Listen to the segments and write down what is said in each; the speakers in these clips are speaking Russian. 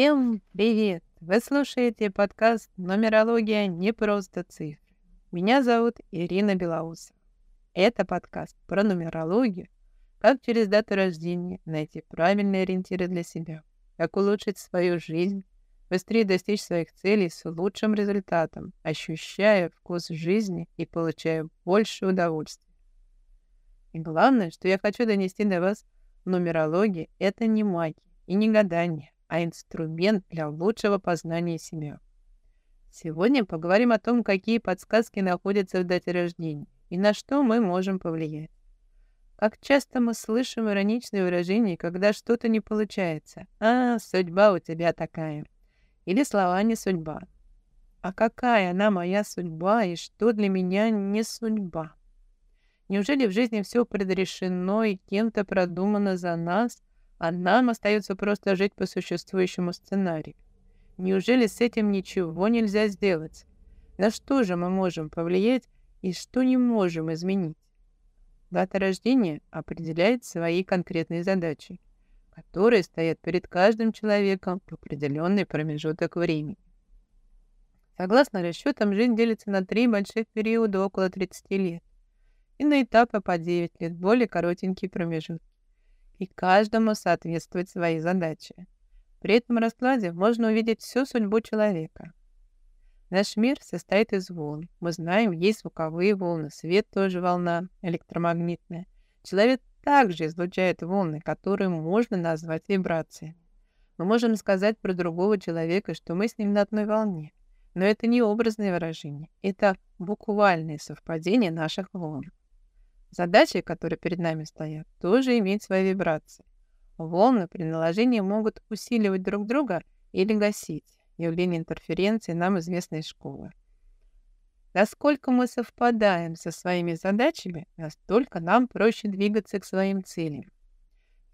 Всем привет! Вы слушаете подкаст «Нумерология не просто цифры». Меня зовут Ирина Белоусова. Это подкаст про нумерологию, как через дату рождения найти правильные ориентиры для себя, как улучшить свою жизнь, быстрее достичь своих целей с лучшим результатом, ощущая вкус жизни и получая больше удовольствия. И главное, что я хочу донести до вас, нумерология — это не магия и не гадание, а инструмент для лучшего познания себя. Сегодня поговорим о том, какие подсказки находятся в дате рождения и на что мы можем повлиять. Как часто мы слышим ироничные выражения, когда что-то не получается. «А, судьба у тебя такая». Или слова «не судьба». А какая она моя судьба и что для меня не судьба? Неужели в жизни все предрешено и кем-то продумано за нас, а нам остается просто жить по существующему сценарию? Неужели с этим ничего нельзя сделать? На что же мы можем повлиять и что не можем изменить? Дата рождения определяет свои конкретные задачи, которые стоят перед каждым человеком в определенный промежуток времени. Согласно расчетам, жизнь делится на три больших периода около 30 лет и на этапы по 9 лет, более коротенькие промежутки. И каждому соответствует свои задачи. При этом раскладе можно увидеть всю судьбу человека. Наш мир состоит из волн. Мы знаем, есть звуковые волны, свет тоже волна электромагнитная. Человек также излучает волны, которые можно назвать вибрациями. Мы можем сказать про другого человека, что мы с ним на одной волне. Но это не образное выражение, это буквальное совпадение наших волн. Задачи, которые перед нами стоят, тоже имеют свои вибрации. Волны при наложении могут усиливать друг друга или гасить. Явление интерференции нам известной школы. Насколько мы совпадаем со своими задачами, настолько нам проще двигаться к своим целям.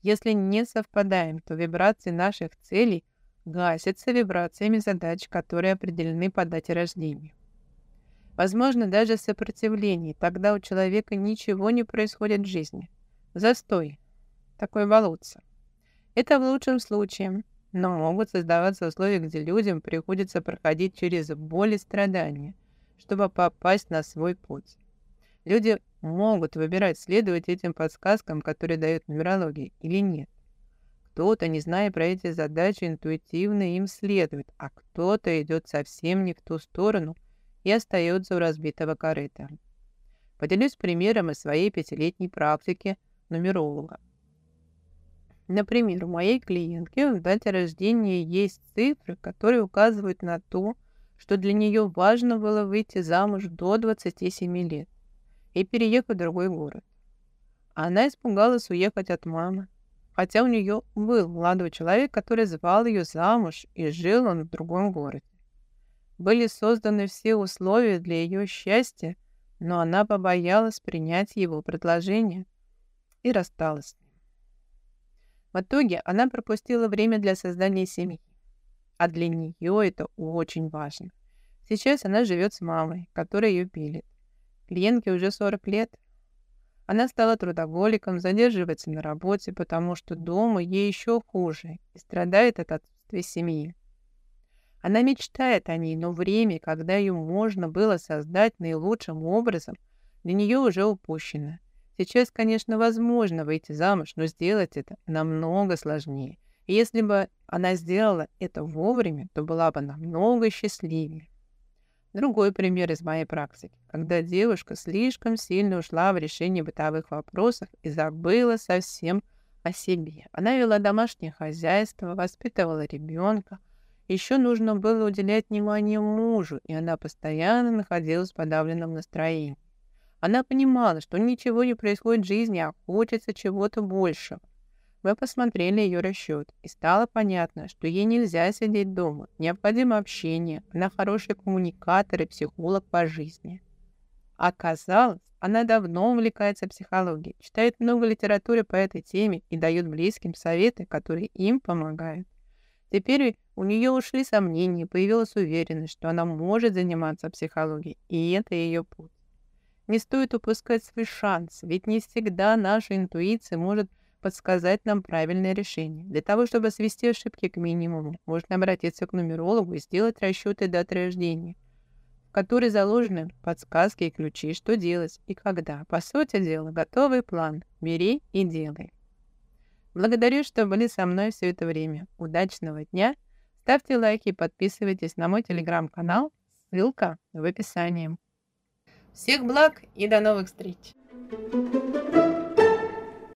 Если не совпадаем, то вибрации наших целей гасятся вибрациями задач, которые определены по дате рождения. Возможно, даже сопротивление. Тогда у человека ничего не происходит в жизни. Застой. Такое болотце. Это в лучшем случае. Но могут создаваться условия, где людям приходится проходить через боль и страдания, чтобы попасть на свой путь. Люди могут выбирать, следовать этим подсказкам, которые дает нумерология, или нет. Кто-то, не зная про эти задачи, интуитивно им следует, а кто-то идет совсем не в ту сторону – и остается у разбитого корыта. Поделюсь примером из своей пятилетней практики нумеролога. Например, у моей клиентки в дате рождения есть цифры, которые указывают на то, что для нее важно было выйти замуж до 27 лет и переехать в другой город. Она испугалась уехать от мамы, хотя у нее был молодой человек, который звал ее замуж, и жил он в другом городе. Были созданы все условия для ее счастья, но она побоялась принять его предложение и рассталась с ним. В итоге она пропустила время для создания семьи, а для нее это очень важно. Сейчас она живет с мамой, которая ее пилит. Клиентке уже 40 лет. Она стала трудоголиком, задерживается на работе, потому что дома ей еще хуже и страдает от отсутствия семьи. Она мечтает о ней, но время, когда ее можно было создать наилучшим образом, для нее уже упущено. Сейчас, конечно, возможно выйти замуж, но сделать это намного сложнее. И если бы она сделала это вовремя, то была бы намного счастливее. Другой пример из моей практики, когда девушка слишком сильно ушла в решение бытовых вопросов и забыла совсем о себе. Она вела домашнее хозяйство, воспитывала ребенка, еще нужно было уделять внимание мужу, и она постоянно находилась в подавленном настроении. Она понимала, что ничего не происходит в жизни, а хочется чего-то большего. Мы посмотрели ее расчет, и стало понятно, что ей нельзя сидеть дома. Необходимо общение, она хороший коммуникатор и психолог по жизни. Оказалось, она давно увлекается психологией, читает много литературы по этой теме и дает близким советы, которые им помогают. Теперь у нее ушли сомнения, появилась уверенность, что она может заниматься психологией, и это ее путь. Не стоит упускать свой шанс, ведь не всегда наша интуиция может подсказать нам правильное решение. Для того, чтобы свести ошибки к минимуму, можно обратиться к нумерологу и сделать расчеты даты рождения, в которой заложены подсказки и ключи, что делать и когда. По сути дела, готовый план. Бери и делай. Благодарю, что были со мной все это время. Удачного дня! Ставьте лайки и подписывайтесь на мой телеграм-канал. Ссылка в описании. Всех благ и до новых встреч!